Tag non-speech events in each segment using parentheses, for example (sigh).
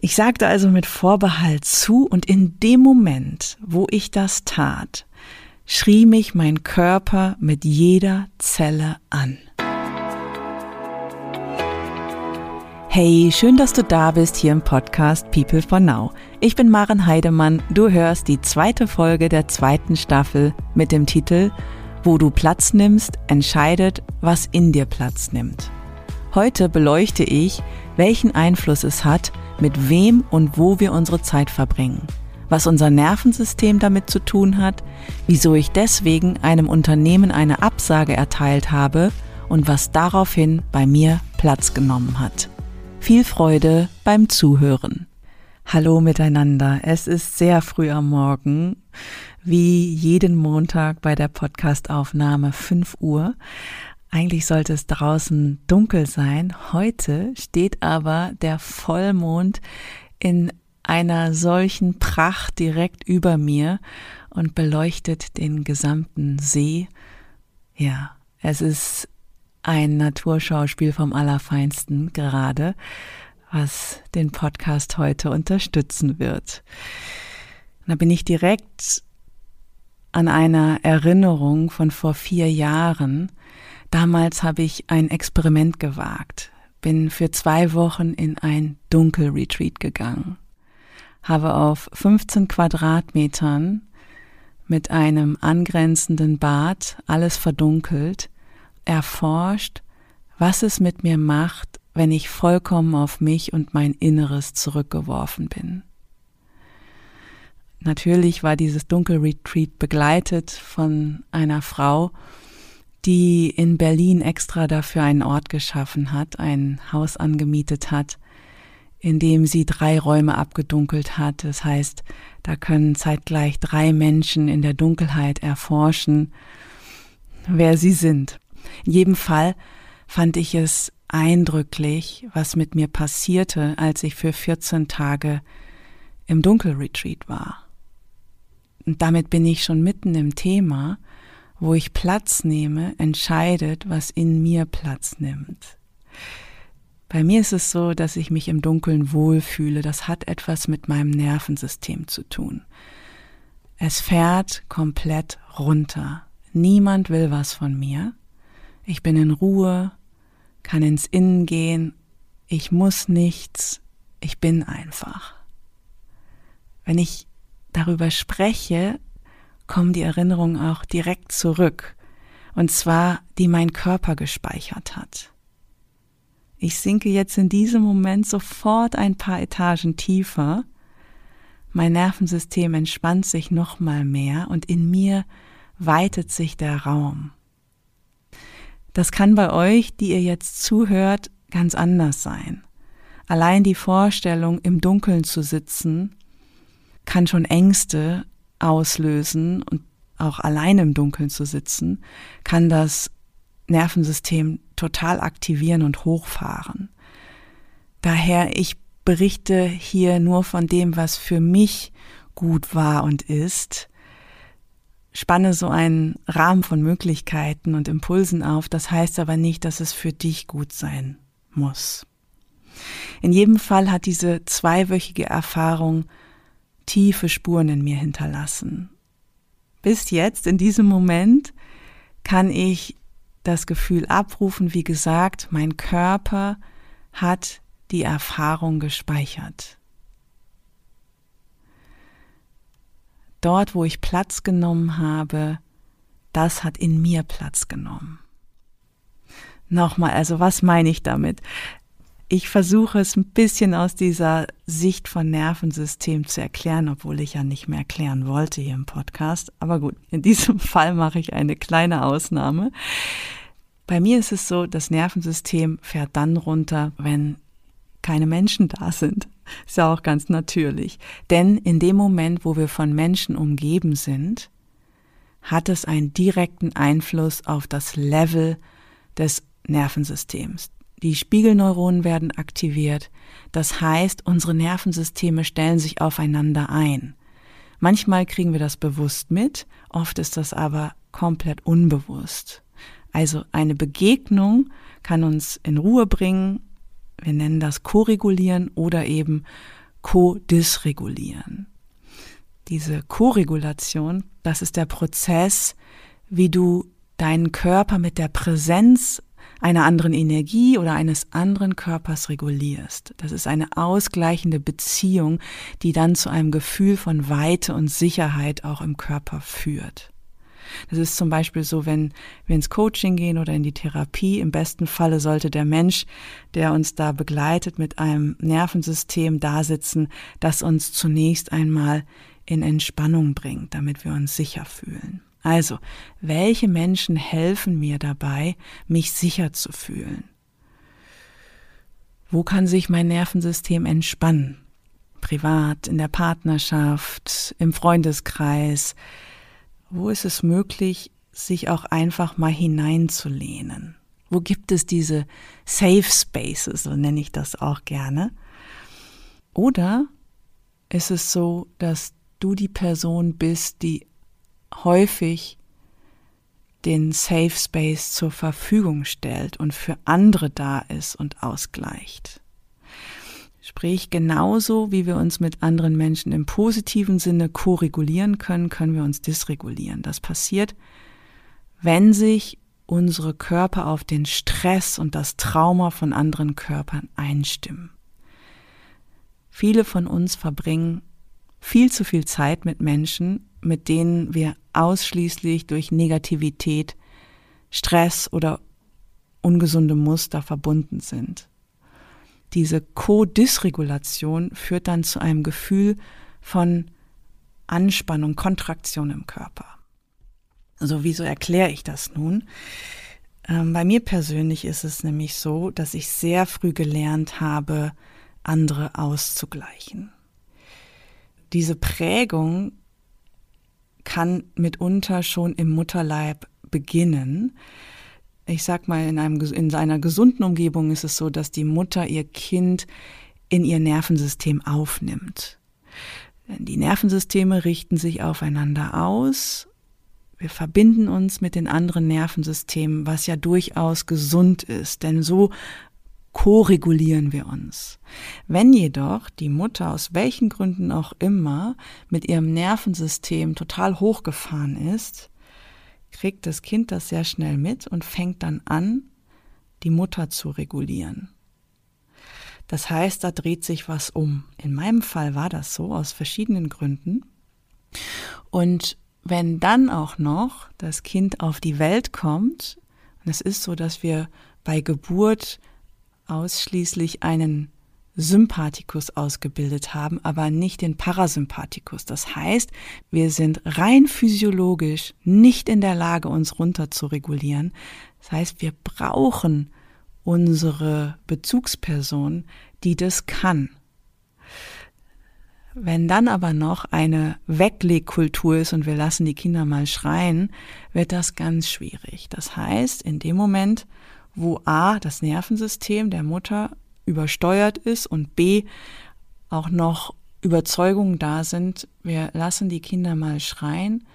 Ich sagte also mit Vorbehalt zu und in dem Moment, wo ich das tat, schrie mich mein Körper mit jeder Zelle an. Hey, schön, dass du da bist hier im Podcast People for Now. Ich bin Maren Heidemann. Du hörst die zweite Folge der zweiten Staffel mit dem Titel Wo du Platz nimmst, entscheidet, was in dir Platz nimmt. Heute beleuchte ich, welchen Einfluss es hat, mit wem und wo wir unsere Zeit verbringen, was unser Nervensystem damit zu tun hat, wieso ich deswegen einem Unternehmen eine Absage erteilt habe und was daraufhin bei mir Platz genommen hat. Viel Freude beim Zuhören. Hallo miteinander. Es ist sehr früh am Morgen, wie jeden Montag bei der Podcastaufnahme 5 Uhr. Eigentlich sollte es draußen dunkel sein. Heute steht aber der Vollmond in einer solchen Pracht direkt über mir und beleuchtet den gesamten See. Ja, es ist ein Naturschauspiel vom Allerfeinsten gerade, was den Podcast heute unterstützen wird. Da bin ich direkt an einer Erinnerung von vor vier Jahren, Damals habe ich ein Experiment gewagt, bin für zwei Wochen in ein Dunkelretreat gegangen, habe auf 15 Quadratmetern mit einem angrenzenden Bad alles verdunkelt, erforscht, was es mit mir macht, wenn ich vollkommen auf mich und mein Inneres zurückgeworfen bin. Natürlich war dieses Dunkelretreat begleitet von einer Frau, die in Berlin extra dafür einen Ort geschaffen hat, ein Haus angemietet hat, in dem sie drei Räume abgedunkelt hat. Das heißt, da können zeitgleich drei Menschen in der Dunkelheit erforschen, wer sie sind. In jedem Fall fand ich es eindrücklich, was mit mir passierte, als ich für 14 Tage im Dunkelretreat war. Und damit bin ich schon mitten im Thema, wo ich Platz nehme, entscheidet, was in mir Platz nimmt. Bei mir ist es so, dass ich mich im Dunkeln wohlfühle. Das hat etwas mit meinem Nervensystem zu tun. Es fährt komplett runter. Niemand will was von mir. Ich bin in Ruhe, kann ins Innen gehen. Ich muss nichts. Ich bin einfach. Wenn ich darüber spreche, kommen die Erinnerungen auch direkt zurück, und zwar die mein Körper gespeichert hat. Ich sinke jetzt in diesem Moment sofort ein paar Etagen tiefer, mein Nervensystem entspannt sich noch mal mehr und in mir weitet sich der Raum. Das kann bei euch, die ihr jetzt zuhört, ganz anders sein. Allein die Vorstellung, im Dunkeln zu sitzen, kann schon Ängste auslösen und auch allein im Dunkeln zu sitzen, kann das Nervensystem total aktivieren und hochfahren. Daher, ich berichte hier nur von dem, was für mich gut war und ist, spanne so einen Rahmen von Möglichkeiten und Impulsen auf, das heißt aber nicht, dass es für dich gut sein muss. In jedem Fall hat diese zweiwöchige Erfahrung tiefe Spuren in mir hinterlassen. Bis jetzt, in diesem Moment, kann ich das Gefühl abrufen, wie gesagt, mein Körper hat die Erfahrung gespeichert. Dort, wo ich Platz genommen habe, das hat in mir Platz genommen. Nochmal, also was meine ich damit? Ich versuche es ein bisschen aus dieser Sicht von Nervensystem zu erklären, obwohl ich ja nicht mehr erklären wollte hier im Podcast. Aber gut, in diesem (laughs) Fall mache ich eine kleine Ausnahme. Bei mir ist es so, das Nervensystem fährt dann runter, wenn keine Menschen da sind. (laughs) Ist ja auch ganz natürlich. Denn in dem Moment, wo wir von Menschen umgeben sind, hat es einen direkten Einfluss auf das Level des Nervensystems. Die Spiegelneuronen werden aktiviert. Das heißt, unsere Nervensysteme stellen sich aufeinander ein. Manchmal kriegen wir das bewusst mit, oft ist das aber komplett unbewusst. Also eine Begegnung kann uns in Ruhe bringen, wir nennen das Koregulieren oder eben co-dysregulieren. Diese Co-Regulation, das ist der Prozess, wie du deinen Körper mit der Präsenz einer anderen Energie oder eines anderen Körpers regulierst. Das ist eine ausgleichende Beziehung, die dann zu einem Gefühl von Weite und Sicherheit auch im Körper führt. Das ist zum Beispiel so, wenn wir ins Coaching gehen oder in die Therapie. Im besten Falle sollte der Mensch, der uns da begleitet, mit einem Nervensystem da sitzen, das uns zunächst einmal in Entspannung bringt, damit wir uns sicher fühlen. Also, welche Menschen helfen mir dabei, mich sicher zu fühlen? Wo kann sich mein Nervensystem entspannen? Privat, in der Partnerschaft, im Freundeskreis. Wo ist es möglich, sich auch einfach mal hineinzulehnen? Wo gibt es diese Safe Spaces, so nenne ich das auch gerne? Oder ist es so, dass du die Person bist, die häufig den Safe Space zur Verfügung stellt und für andere da ist und ausgleicht. Sprich, genauso wie wir uns mit anderen Menschen im positiven Sinne ko-regulieren können, können wir uns dysregulieren. Das passiert, wenn sich unsere Körper auf den Stress und das Trauma von anderen Körpern einstimmen. Viele von uns verbringen viel zu viel Zeit mit Menschen, mit denen wir ausschließlich durch Negativität, Stress oder ungesunde Muster verbunden sind. Diese Co-Dysregulation führt dann zu einem Gefühl von Anspannung, Kontraktion im Körper. Also wieso erkläre ich das nun? Ähm, bei mir persönlich ist es nämlich so, dass ich sehr früh gelernt habe, andere auszugleichen. Diese Prägung kann mitunter schon im Mutterleib beginnen. Ich sag mal, in, einem, in einer gesunden Umgebung ist es so, dass die Mutter ihr Kind in ihr Nervensystem aufnimmt. Die Nervensysteme richten sich aufeinander aus. Wir verbinden uns mit den anderen Nervensystemen, was ja durchaus gesund ist, denn so ko-regulieren wir uns. Wenn jedoch die Mutter aus welchen Gründen auch immer mit ihrem Nervensystem total hochgefahren ist, kriegt das Kind das sehr schnell mit und fängt dann an, die Mutter zu regulieren. Das heißt, da dreht sich was um. In meinem Fall war das so aus verschiedenen Gründen. Und wenn dann auch noch das Kind auf die Welt kommt, und es ist so, dass wir bei Geburt ausschließlich einen Sympathikus ausgebildet haben, aber nicht den Parasympathikus. Das heißt, wir sind rein physiologisch nicht in der Lage, uns runter zu regulieren. Das heißt, wir brauchen unsere Bezugsperson, die das kann. Wenn dann aber noch eine Weglegkultur ist und wir lassen die Kinder mal schreien, wird das ganz schwierig. Das heißt, in dem Moment, wo A, das Nervensystem der Mutter übersteuert ist und B, auch noch Überzeugungen da sind, wir lassen die Kinder mal schreien,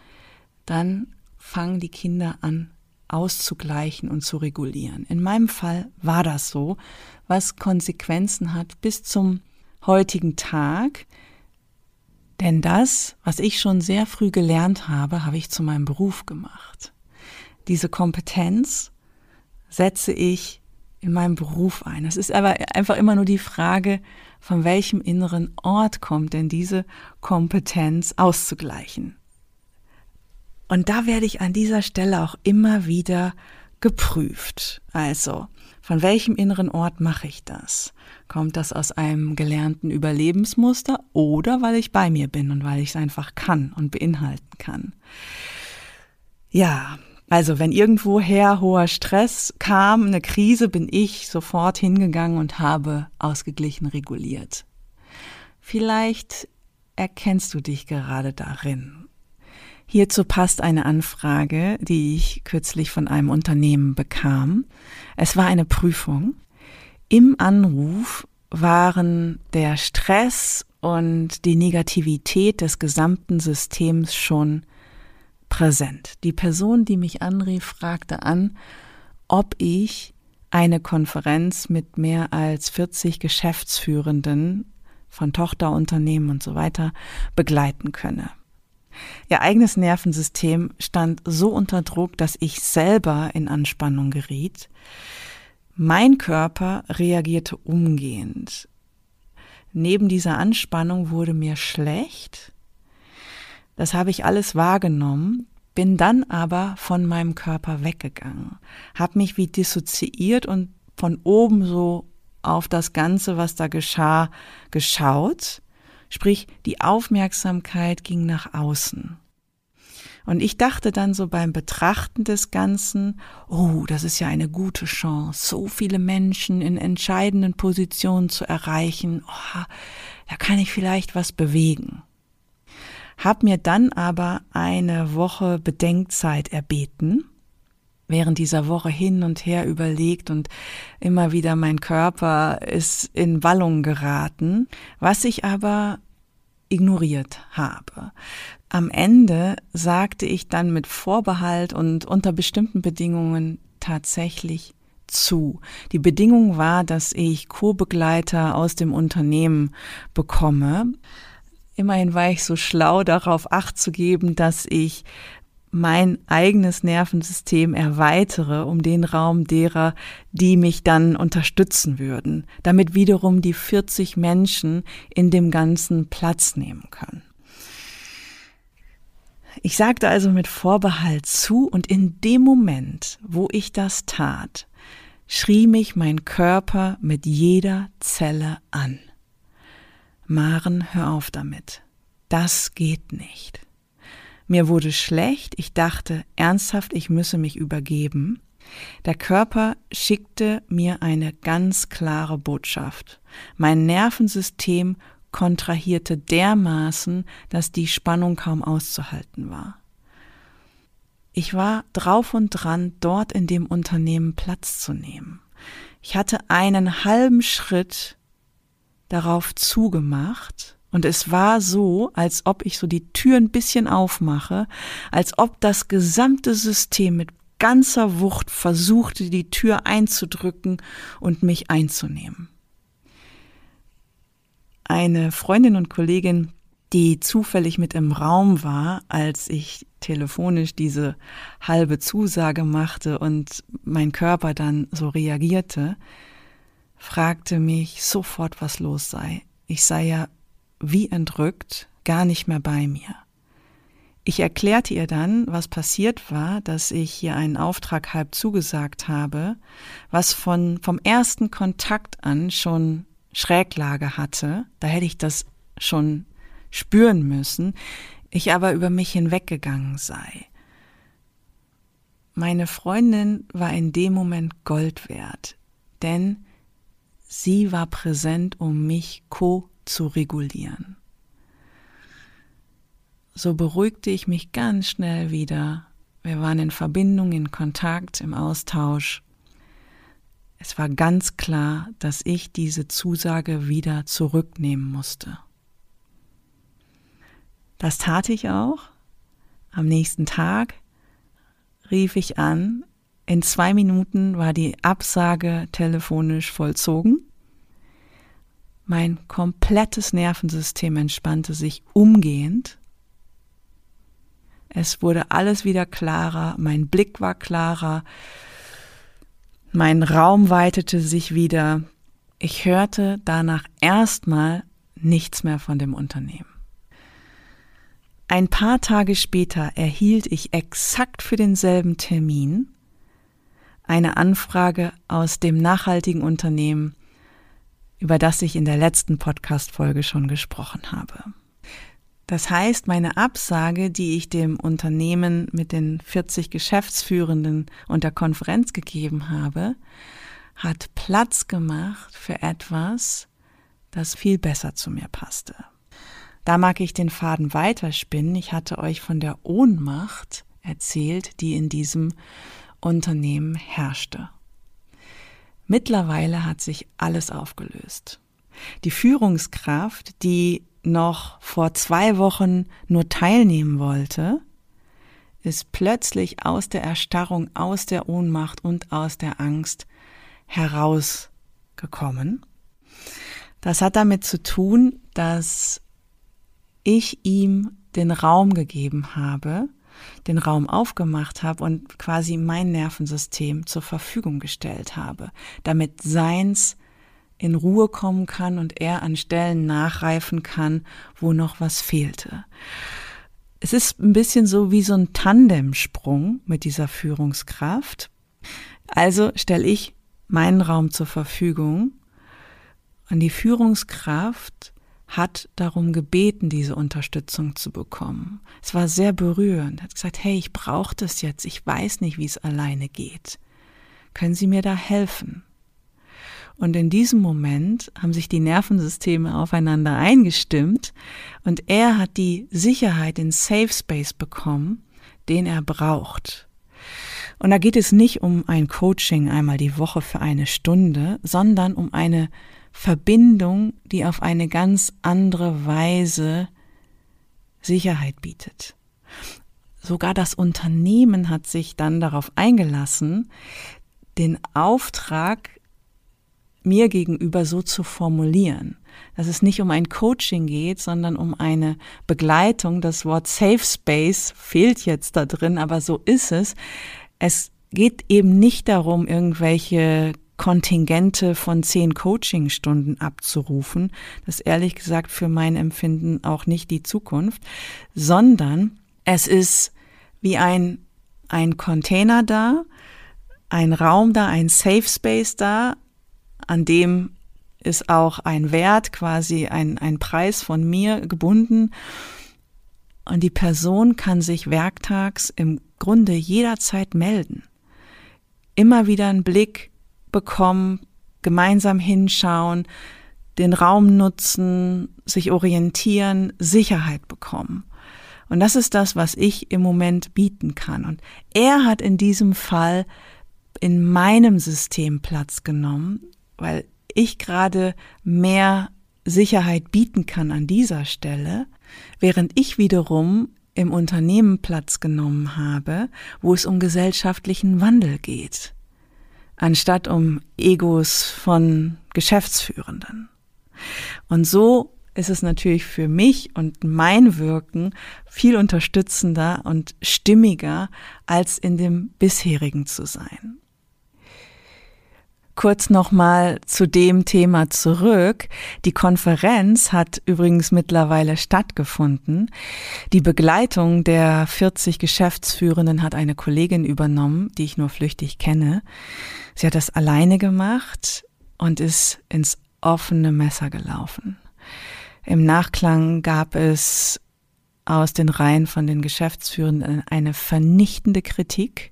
dann fangen die Kinder an auszugleichen und zu regulieren. In meinem Fall war das so, was Konsequenzen hat bis zum heutigen Tag. Denn das, was ich schon sehr früh gelernt habe, habe ich zu meinem Beruf gemacht. Diese Kompetenz setze ich in meinem Beruf ein? Es ist aber einfach immer nur die Frage, von welchem inneren Ort kommt denn diese Kompetenz auszugleichen? Und da werde ich an dieser Stelle auch immer wieder geprüft. Also, von welchem inneren Ort mache ich das? Kommt das aus einem gelernten Überlebensmuster oder weil ich bei mir bin und weil ich es einfach kann und beinhalten kann? Ja, also wenn irgendwoher hoher Stress kam, eine Krise, bin ich sofort hingegangen und habe ausgeglichen reguliert. Vielleicht erkennst du dich gerade darin. Hierzu passt eine Anfrage, die ich kürzlich von einem Unternehmen bekam. Es war eine Prüfung. Im Anruf waren der Stress und die Negativität des gesamten Systems schon präsent. Die Person, die mich anrief, fragte an, ob ich eine Konferenz mit mehr als 40 Geschäftsführenden von Tochterunternehmen und so weiter begleiten könne. Ihr eigenes Nervensystem stand so unter Druck, dass ich selber in Anspannung geriet. Mein Körper reagierte umgehend. Neben dieser Anspannung wurde mir schlecht. Das habe ich alles wahrgenommen, bin dann aber von meinem Körper weggegangen, habe mich wie dissoziiert und von oben so auf das Ganze, was da geschah, geschaut Sprich, die Aufmerksamkeit ging nach außen. Und ich dachte dann so beim Betrachten des Ganzen, oh, das ist ja eine gute Chance, so viele Menschen in entscheidenden Positionen zu erreichen, oh, da kann ich vielleicht was bewegen. Hab mir dann aber eine Woche Bedenkzeit erbeten, während dieser Woche hin und her überlegt und immer wieder mein Körper ist in Wallung geraten, was ich aber ignoriert habe. Am Ende sagte ich dann mit Vorbehalt und unter bestimmten Bedingungen tatsächlich zu. Die Bedingung war, dass ich Co-Begleiter aus dem Unternehmen bekomme. Immerhin war ich so schlau, darauf acht zu geben, dass ich mein eigenes Nervensystem erweitere um den Raum derer, die mich dann unterstützen würden, damit wiederum die 40 Menschen in dem Ganzen Platz nehmen können. Ich sagte also mit Vorbehalt zu und in dem Moment, wo ich das tat, schrie mich mein Körper mit jeder Zelle an. Maren, hör auf damit. Das geht nicht. Mir wurde schlecht, ich dachte ernsthaft, ich müsse mich übergeben. Der Körper schickte mir eine ganz klare Botschaft. Mein Nervensystem kontrahierte dermaßen, dass die Spannung kaum auszuhalten war. Ich war drauf und dran, dort in dem Unternehmen Platz zu nehmen. Ich hatte einen halben Schritt darauf zugemacht und es war so, als ob ich so die Tür ein bisschen aufmache, als ob das gesamte System mit ganzer Wucht versuchte, die Tür einzudrücken und mich einzunehmen. Eine Freundin und Kollegin, die zufällig mit im Raum war, als ich telefonisch diese halbe Zusage machte und mein Körper dann so reagierte, fragte mich sofort, was los sei. Ich sei ja wie entrückt, gar nicht mehr bei mir. Ich erklärte ihr dann, was passiert war, dass ich hier einen Auftrag halb zugesagt habe, was von, vom ersten Kontakt an schon Schräglage hatte. Da hätte ich das schon spüren müssen, ich aber über mich hinweggegangen sei. Meine Freundin war in dem Moment Gold wert, denn sie war präsent, um mich co zu regulieren. So beruhigte ich mich ganz schnell wieder. Wir waren in Verbindung, in Kontakt, im Austausch. Es war ganz klar, dass ich diese Zusage wieder zurücknehmen musste. Das tat ich auch. Am nächsten Tag rief ich an. In zwei Minuten war die Absage telefonisch vollzogen. Mein komplettes Nervensystem entspannte sich umgehend. Es wurde alles wieder klarer, mein Blick war klarer, mein Raum weitete sich wieder. Ich hörte danach erstmal nichts mehr von dem Unternehmen. Ein paar Tage später erhielt ich exakt für denselben Termin eine Anfrage aus dem nachhaltigen Unternehmen über das ich in der letzten Podcast-Folge schon gesprochen habe. Das heißt, meine Absage, die ich dem Unternehmen mit den 40 Geschäftsführenden und der Konferenz gegeben habe, hat Platz gemacht für etwas, das viel besser zu mir passte. Da mag ich den Faden weiterspinnen. Ich hatte euch von der Ohnmacht erzählt, die in diesem Unternehmen herrschte. Mittlerweile hat sich alles aufgelöst. Die Führungskraft, die noch vor zwei Wochen nur teilnehmen wollte, ist plötzlich aus der Erstarrung, aus der Ohnmacht und aus der Angst herausgekommen. Das hat damit zu tun, dass ich ihm den Raum gegeben habe, den Raum aufgemacht habe und quasi mein Nervensystem zur Verfügung gestellt habe, damit seins in Ruhe kommen kann und er an Stellen nachreifen kann, wo noch was fehlte. Es ist ein bisschen so wie so ein Tandemsprung mit dieser Führungskraft. Also stelle ich meinen Raum zur Verfügung und die Führungskraft hat darum gebeten, diese Unterstützung zu bekommen. Es war sehr berührend. Er hat gesagt, hey, ich brauche das jetzt. Ich weiß nicht, wie es alleine geht. Können Sie mir da helfen? Und in diesem Moment haben sich die Nervensysteme aufeinander eingestimmt und er hat die Sicherheit in Safe Space bekommen, den er braucht. Und da geht es nicht um ein Coaching einmal die Woche für eine Stunde, sondern um eine Verbindung, die auf eine ganz andere Weise Sicherheit bietet. Sogar das Unternehmen hat sich dann darauf eingelassen, den Auftrag mir gegenüber so zu formulieren, dass es nicht um ein Coaching geht, sondern um eine Begleitung. Das Wort Safe Space fehlt jetzt da drin, aber so ist es. Es geht eben nicht darum, irgendwelche Kontingente von zehn Coachingstunden abzurufen. Das ist ehrlich gesagt für mein Empfinden auch nicht die Zukunft, sondern es ist wie ein, ein Container da, ein Raum da, ein Safe Space da, an dem ist auch ein Wert, quasi ein, ein Preis von mir gebunden. Und die Person kann sich werktags im Grunde jederzeit melden. Immer wieder einen Blick bekommen, gemeinsam hinschauen, den Raum nutzen, sich orientieren, Sicherheit bekommen. Und das ist das, was ich im Moment bieten kann. Und er hat in diesem Fall in meinem System Platz genommen, weil ich gerade mehr Sicherheit bieten kann an dieser Stelle, während ich wiederum im Unternehmen Platz genommen habe, wo es um gesellschaftlichen Wandel geht, anstatt um Egos von Geschäftsführenden. Und so ist es natürlich für mich und mein Wirken viel unterstützender und stimmiger, als in dem bisherigen zu sein. Kurz nochmal zu dem Thema zurück. Die Konferenz hat übrigens mittlerweile stattgefunden. Die Begleitung der 40 Geschäftsführenden hat eine Kollegin übernommen, die ich nur flüchtig kenne. Sie hat das alleine gemacht und ist ins offene Messer gelaufen. Im Nachklang gab es aus den Reihen von den Geschäftsführenden eine vernichtende Kritik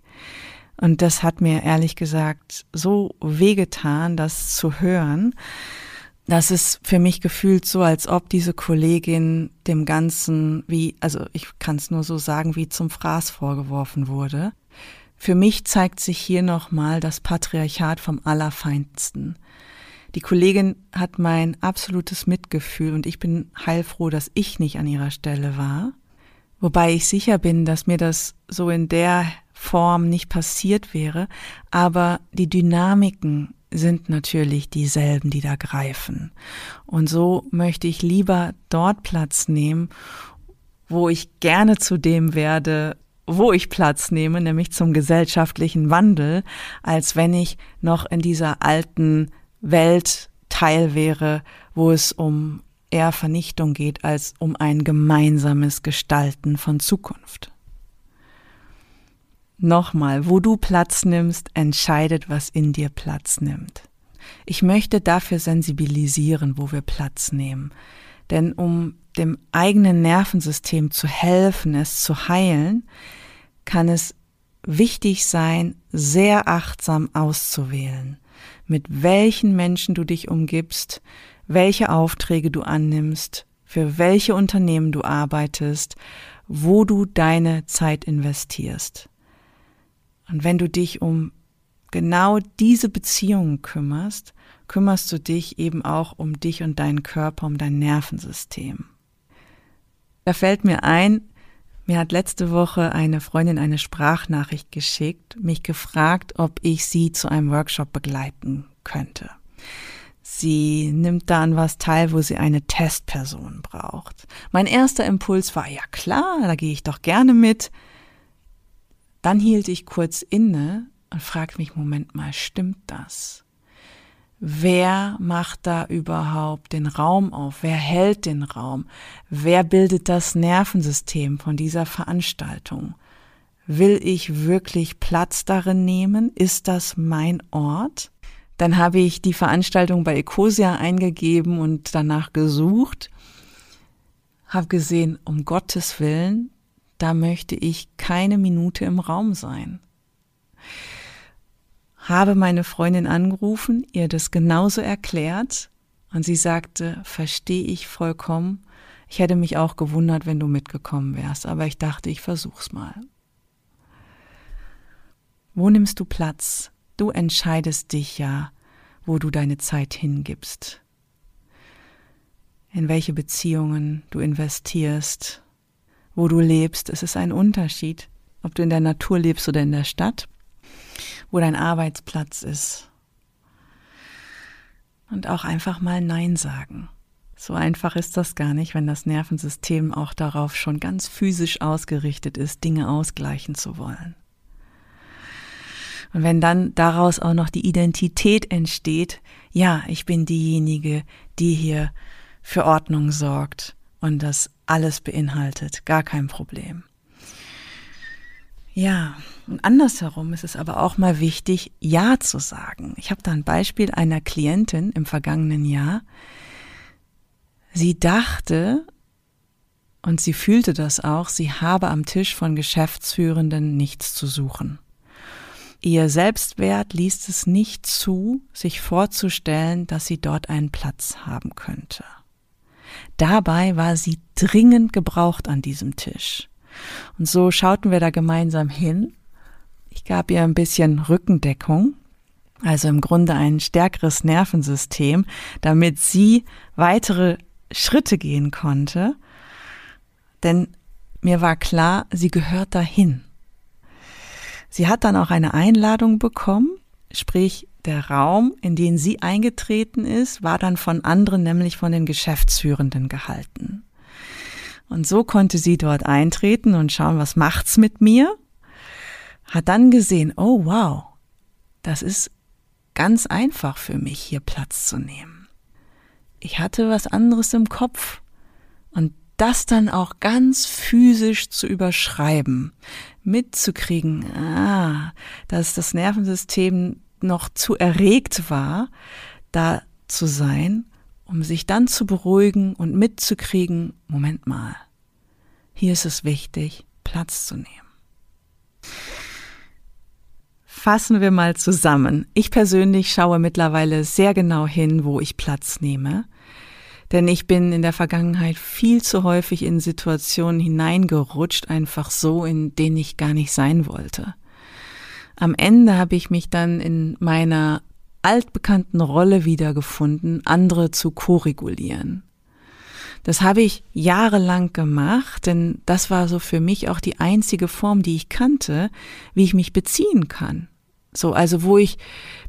und das hat mir ehrlich gesagt so wehgetan, das zu hören. Das ist für mich gefühlt so, als ob diese Kollegin dem Ganzen wie, also ich kann es nur so sagen, wie zum Fraß vorgeworfen wurde. Für mich zeigt sich hier nochmal das Patriarchat vom Allerfeinsten. Die Kollegin hat mein absolutes Mitgefühl und ich bin heilfroh, dass ich nicht an ihrer Stelle war. Wobei ich sicher bin, dass mir das so in der Form nicht passiert wäre, aber die Dynamiken sind natürlich dieselben, die da greifen. Und so möchte ich lieber dort Platz nehmen, wo ich gerne zu dem werde, wo ich Platz nehme, nämlich zum gesellschaftlichen Wandel, als wenn ich noch in dieser alten Welt Teil wäre, wo es um eher Vernichtung geht als um ein gemeinsames Gestalten von Zukunft. Nochmal, wo du Platz nimmst, entscheidet, was in dir Platz nimmt. Ich möchte dafür sensibilisieren, wo wir Platz nehmen. Denn um dem eigenen Nervensystem zu helfen, es zu heilen, kann es wichtig sein, sehr achtsam auszuwählen, mit welchen Menschen du dich umgibst, welche Aufträge du annimmst, für welche Unternehmen du arbeitest, wo du deine Zeit investierst. Und wenn du dich um genau diese Beziehungen kümmerst, kümmerst du dich eben auch um dich und deinen Körper, um dein Nervensystem. Da fällt mir ein, mir hat letzte Woche eine Freundin eine Sprachnachricht geschickt, mich gefragt, ob ich sie zu einem Workshop begleiten könnte. Sie nimmt da an was teil, wo sie eine Testperson braucht. Mein erster Impuls war, ja klar, da gehe ich doch gerne mit. Dann hielt ich kurz inne und fragte mich, Moment mal, stimmt das? Wer macht da überhaupt den Raum auf? Wer hält den Raum? Wer bildet das Nervensystem von dieser Veranstaltung? Will ich wirklich Platz darin nehmen? Ist das mein Ort? Dann habe ich die Veranstaltung bei Ecosia eingegeben und danach gesucht, habe gesehen, um Gottes Willen, da möchte ich keine Minute im Raum sein habe meine Freundin angerufen, ihr das genauso erklärt und sie sagte, verstehe ich vollkommen. Ich hätte mich auch gewundert, wenn du mitgekommen wärst, aber ich dachte, ich versuch's mal. Wo nimmst du Platz? Du entscheidest dich ja, wo du deine Zeit hingibst. In welche Beziehungen du investierst, wo du lebst. Es ist ein Unterschied, ob du in der Natur lebst oder in der Stadt wo dein Arbeitsplatz ist. Und auch einfach mal Nein sagen. So einfach ist das gar nicht, wenn das Nervensystem auch darauf schon ganz physisch ausgerichtet ist, Dinge ausgleichen zu wollen. Und wenn dann daraus auch noch die Identität entsteht, ja, ich bin diejenige, die hier für Ordnung sorgt und das alles beinhaltet, gar kein Problem. Ja, und andersherum ist es aber auch mal wichtig, Ja zu sagen. Ich habe da ein Beispiel einer Klientin im vergangenen Jahr. Sie dachte, und sie fühlte das auch, sie habe am Tisch von Geschäftsführenden nichts zu suchen. Ihr Selbstwert ließ es nicht zu, sich vorzustellen, dass sie dort einen Platz haben könnte. Dabei war sie dringend gebraucht an diesem Tisch. Und so schauten wir da gemeinsam hin. Ich gab ihr ein bisschen Rückendeckung, also im Grunde ein stärkeres Nervensystem, damit sie weitere Schritte gehen konnte. Denn mir war klar, sie gehört dahin. Sie hat dann auch eine Einladung bekommen, sprich der Raum, in den sie eingetreten ist, war dann von anderen, nämlich von den Geschäftsführenden gehalten. Und so konnte sie dort eintreten und schauen, was macht's mit mir? Hat dann gesehen, oh wow, das ist ganz einfach für mich, hier Platz zu nehmen. Ich hatte was anderes im Kopf und das dann auch ganz physisch zu überschreiben, mitzukriegen, ah, dass das Nervensystem noch zu erregt war, da zu sein um sich dann zu beruhigen und mitzukriegen, Moment mal, hier ist es wichtig, Platz zu nehmen. Fassen wir mal zusammen. Ich persönlich schaue mittlerweile sehr genau hin, wo ich Platz nehme, denn ich bin in der Vergangenheit viel zu häufig in Situationen hineingerutscht, einfach so, in denen ich gar nicht sein wollte. Am Ende habe ich mich dann in meiner altbekannten Rolle wiedergefunden, andere zu koregulieren. Das habe ich jahrelang gemacht, denn das war so für mich auch die einzige Form, die ich kannte, wie ich mich beziehen kann. So, also wo ich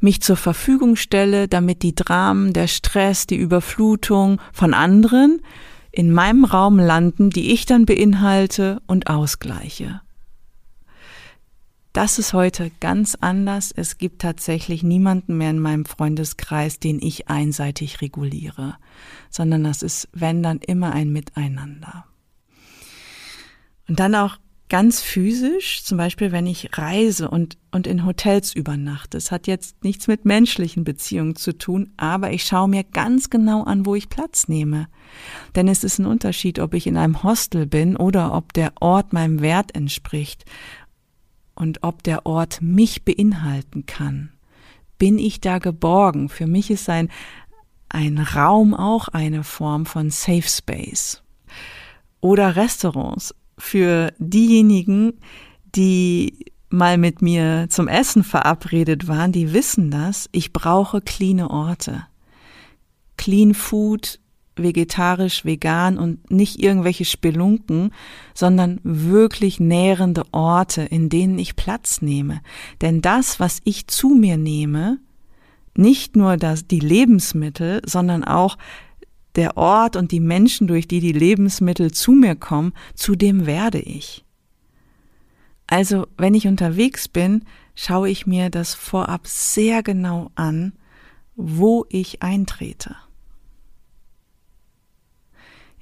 mich zur Verfügung stelle, damit die Dramen, der Stress, die Überflutung von anderen in meinem Raum landen, die ich dann beinhalte und ausgleiche. Das ist heute ganz anders. Es gibt tatsächlich niemanden mehr in meinem Freundeskreis, den ich einseitig reguliere, sondern das ist, wenn dann immer ein Miteinander. Und dann auch ganz physisch, zum Beispiel wenn ich reise und, und in Hotels übernachte. Das hat jetzt nichts mit menschlichen Beziehungen zu tun, aber ich schaue mir ganz genau an, wo ich Platz nehme. Denn es ist ein Unterschied, ob ich in einem Hostel bin oder ob der Ort meinem Wert entspricht und ob der Ort mich beinhalten kann. Bin ich da geborgen? Für mich ist ein, ein Raum auch eine Form von Safe Space. Oder Restaurants. Für diejenigen, die mal mit mir zum Essen verabredet waren, die wissen das. Ich brauche cleane Orte. Clean Food vegetarisch, vegan und nicht irgendwelche Spelunken, sondern wirklich nährende Orte, in denen ich Platz nehme. Denn das, was ich zu mir nehme, nicht nur das, die Lebensmittel, sondern auch der Ort und die Menschen, durch die die Lebensmittel zu mir kommen, zu dem werde ich. Also, wenn ich unterwegs bin, schaue ich mir das vorab sehr genau an, wo ich eintrete.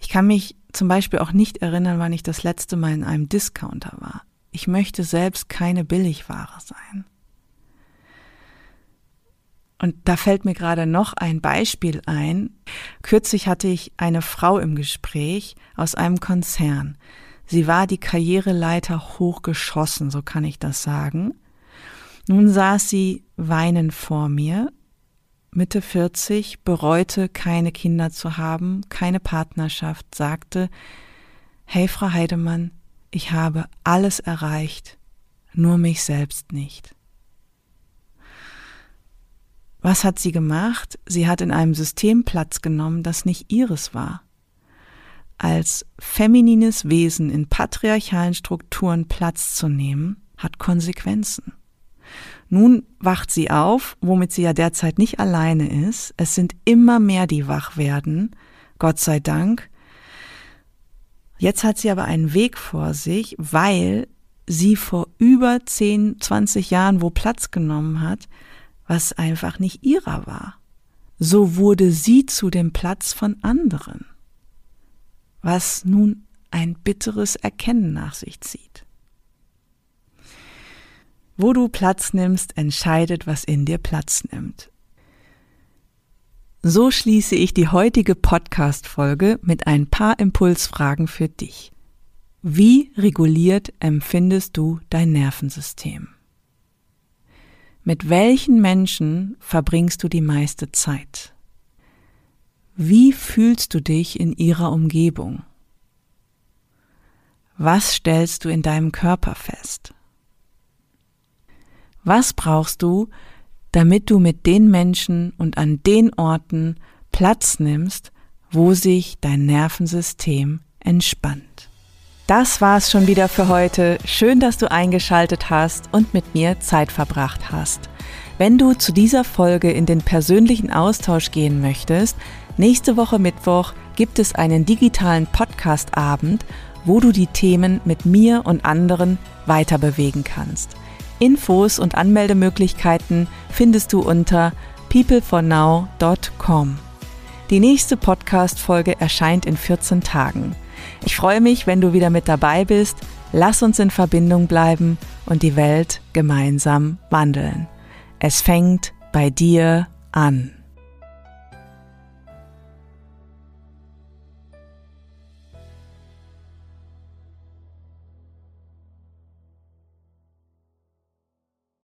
Ich kann mich zum Beispiel auch nicht erinnern, wann ich das letzte Mal in einem Discounter war. Ich möchte selbst keine Billigware sein. Und da fällt mir gerade noch ein Beispiel ein. Kürzlich hatte ich eine Frau im Gespräch aus einem Konzern. Sie war die Karriereleiter hochgeschossen, so kann ich das sagen. Nun saß sie weinend vor mir, Mitte 40, bereute keine Kinder zu haben, keine Partnerschaft, sagte, Hey Frau Heidemann, ich habe alles erreicht, nur mich selbst nicht. Was hat sie gemacht? Sie hat in einem System Platz genommen, das nicht ihres war. Als feminines Wesen in patriarchalen Strukturen Platz zu nehmen, hat Konsequenzen. Nun wacht sie auf, womit sie ja derzeit nicht alleine ist. Es sind immer mehr, die wach werden, Gott sei Dank. Jetzt hat sie aber einen Weg vor sich, weil sie vor über 10, 20 Jahren wo Platz genommen hat, was einfach nicht ihrer war. So wurde sie zu dem Platz von anderen, was nun ein bitteres Erkennen nach sich zieht. Wo du Platz nimmst, entscheidet, was in dir Platz nimmt. So schließe ich die heutige Podcast-Folge mit ein paar Impulsfragen für dich. Wie reguliert empfindest du dein Nervensystem? Mit welchen Menschen verbringst du die meiste Zeit? Wie fühlst du dich in ihrer Umgebung? Was stellst du in deinem Körper fest? Was brauchst du, damit du mit den Menschen und an den Orten Platz nimmst, wo sich dein Nervensystem entspannt? Das war's schon wieder für heute. Schön, dass du eingeschaltet hast und mit mir Zeit verbracht hast. Wenn du zu dieser Folge in den persönlichen Austausch gehen möchtest, nächste Woche Mittwoch gibt es einen digitalen Podcast-Abend, wo du die Themen mit mir und anderen weiter bewegen kannst. Infos und Anmeldemöglichkeiten findest du unter peoplefornow.com. Die nächste Podcast-Folge erscheint in 14 Tagen. Ich freue mich, wenn du wieder mit dabei bist. Lass uns in Verbindung bleiben und die Welt gemeinsam wandeln. Es fängt bei dir an.